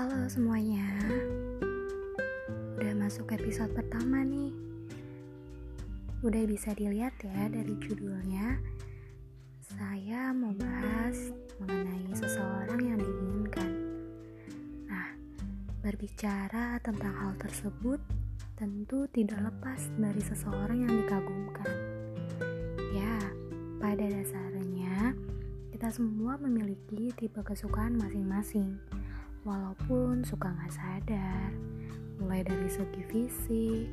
Halo semuanya. Udah masuk episode pertama nih. Udah bisa dilihat ya dari judulnya. Saya mau bahas mengenai seseorang yang diinginkan. Nah, berbicara tentang hal tersebut Tentu tidak lepas dari seseorang yang dikagumkan. Ya, pada dasarnya kita semua memiliki tipe kesukaan masing-masing walaupun suka nggak sadar, mulai dari segi fisik,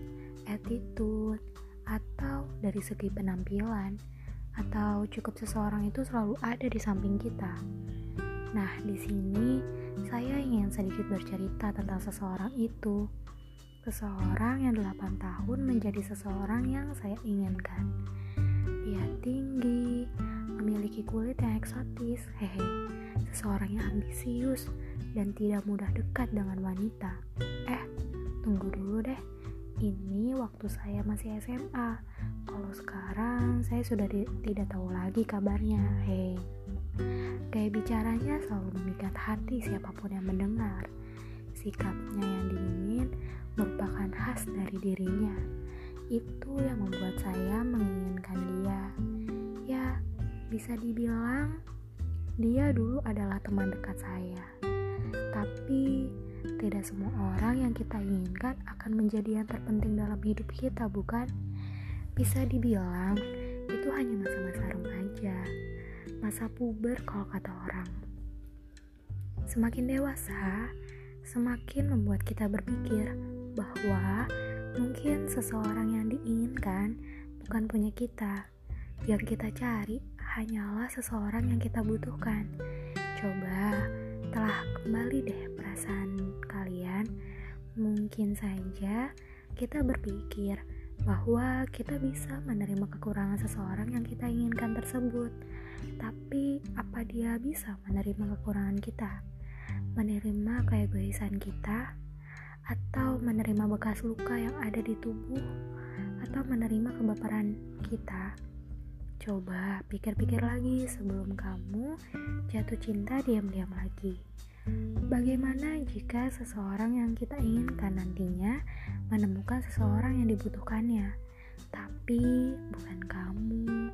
attitude, atau dari segi penampilan, atau cukup seseorang itu selalu ada di samping kita. Nah, di sini saya ingin sedikit bercerita tentang seseorang itu. Seseorang yang 8 tahun menjadi seseorang yang saya inginkan. Dia kulit yang eksotis, hehe. Seseorang yang ambisius dan tidak mudah dekat dengan wanita. Eh, tunggu dulu deh ini waktu saya masih SMA. Kalau sekarang saya sudah tidak tahu lagi kabarnya. Hei, gaya bicaranya selalu memikat hati siapa pun yang mendengar. Sikapnya yang dingin merupakan khas dari dirinya. Itu yang membuat saya menginginkan dia. Bisa dibilang dia dulu adalah teman dekat saya. Tapi tidak semua orang yang kita inginkan akan menjadi yang terpenting dalam hidup kita, bukan? Bisa dibilang itu hanya masa-masa remaja, masa puber kalau kata orang. Semakin dewasa, semakin membuat kita berpikir bahwa mungkin seseorang yang diinginkan bukan punya kita. Yang kita cari hanyalah seseorang yang kita butuhkan. Coba telah kembali deh perasaan kalian, mungkin saja kita berpikir bahwa kita bisa menerima kekurangan seseorang yang kita inginkan tersebut. Tapi apa dia bisa menerima kekurangan kita? Menerima keegoisan kita? Atau menerima bekas luka yang ada di tubuh? Atau menerima kebaperan kita? Coba pikir-pikir lagi sebelum kamu jatuh cinta diam-diam lagi. Bagaimana jika seseorang yang kita inginkan nantinya menemukan seseorang yang dibutuhkannya, tapi bukan kamu?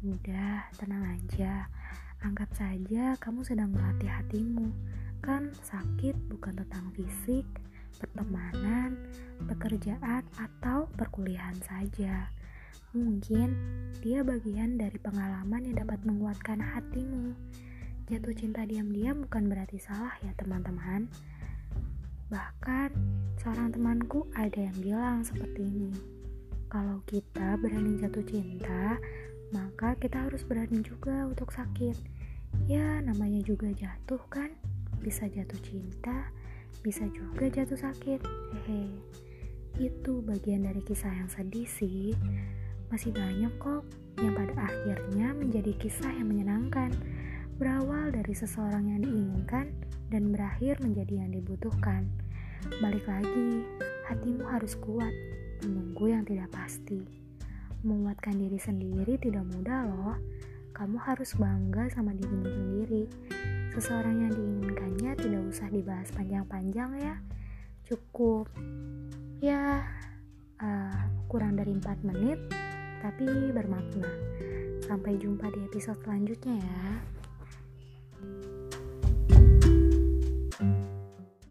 Udah, tenang aja. Anggap saja kamu sedang melatih hatimu. Kan sakit bukan tentang fisik, pertemanan, pekerjaan, atau perkuliahan saja Mungkin dia bagian dari pengalaman yang dapat menguatkan hatimu. Jatuh cinta diam-diam bukan berarti salah ya teman-teman. Bahkan seorang temanku ada yang bilang seperti ini. Kalau kita berani jatuh cinta, maka kita harus berani juga untuk sakit. Ya, namanya juga jatuh kan? Bisa jatuh cinta, bisa juga jatuh sakit. Hehe. Itu bagian dari kisah yang sedih sih masih banyak kok yang pada akhirnya menjadi kisah yang menyenangkan, berawal dari seseorang yang diinginkan dan berakhir menjadi yang dibutuhkan. Balik lagi, hatimu harus kuat, menunggu yang tidak pasti. Menguatkan diri sendiri tidak mudah loh. Kamu harus bangga sama dirimu sendiri. Seseorang yang diinginkannya tidak usah dibahas panjang-panjang ya. Cukup ya uh, kurang dari 4 menit tapi bermakna. Sampai jumpa di episode selanjutnya ya.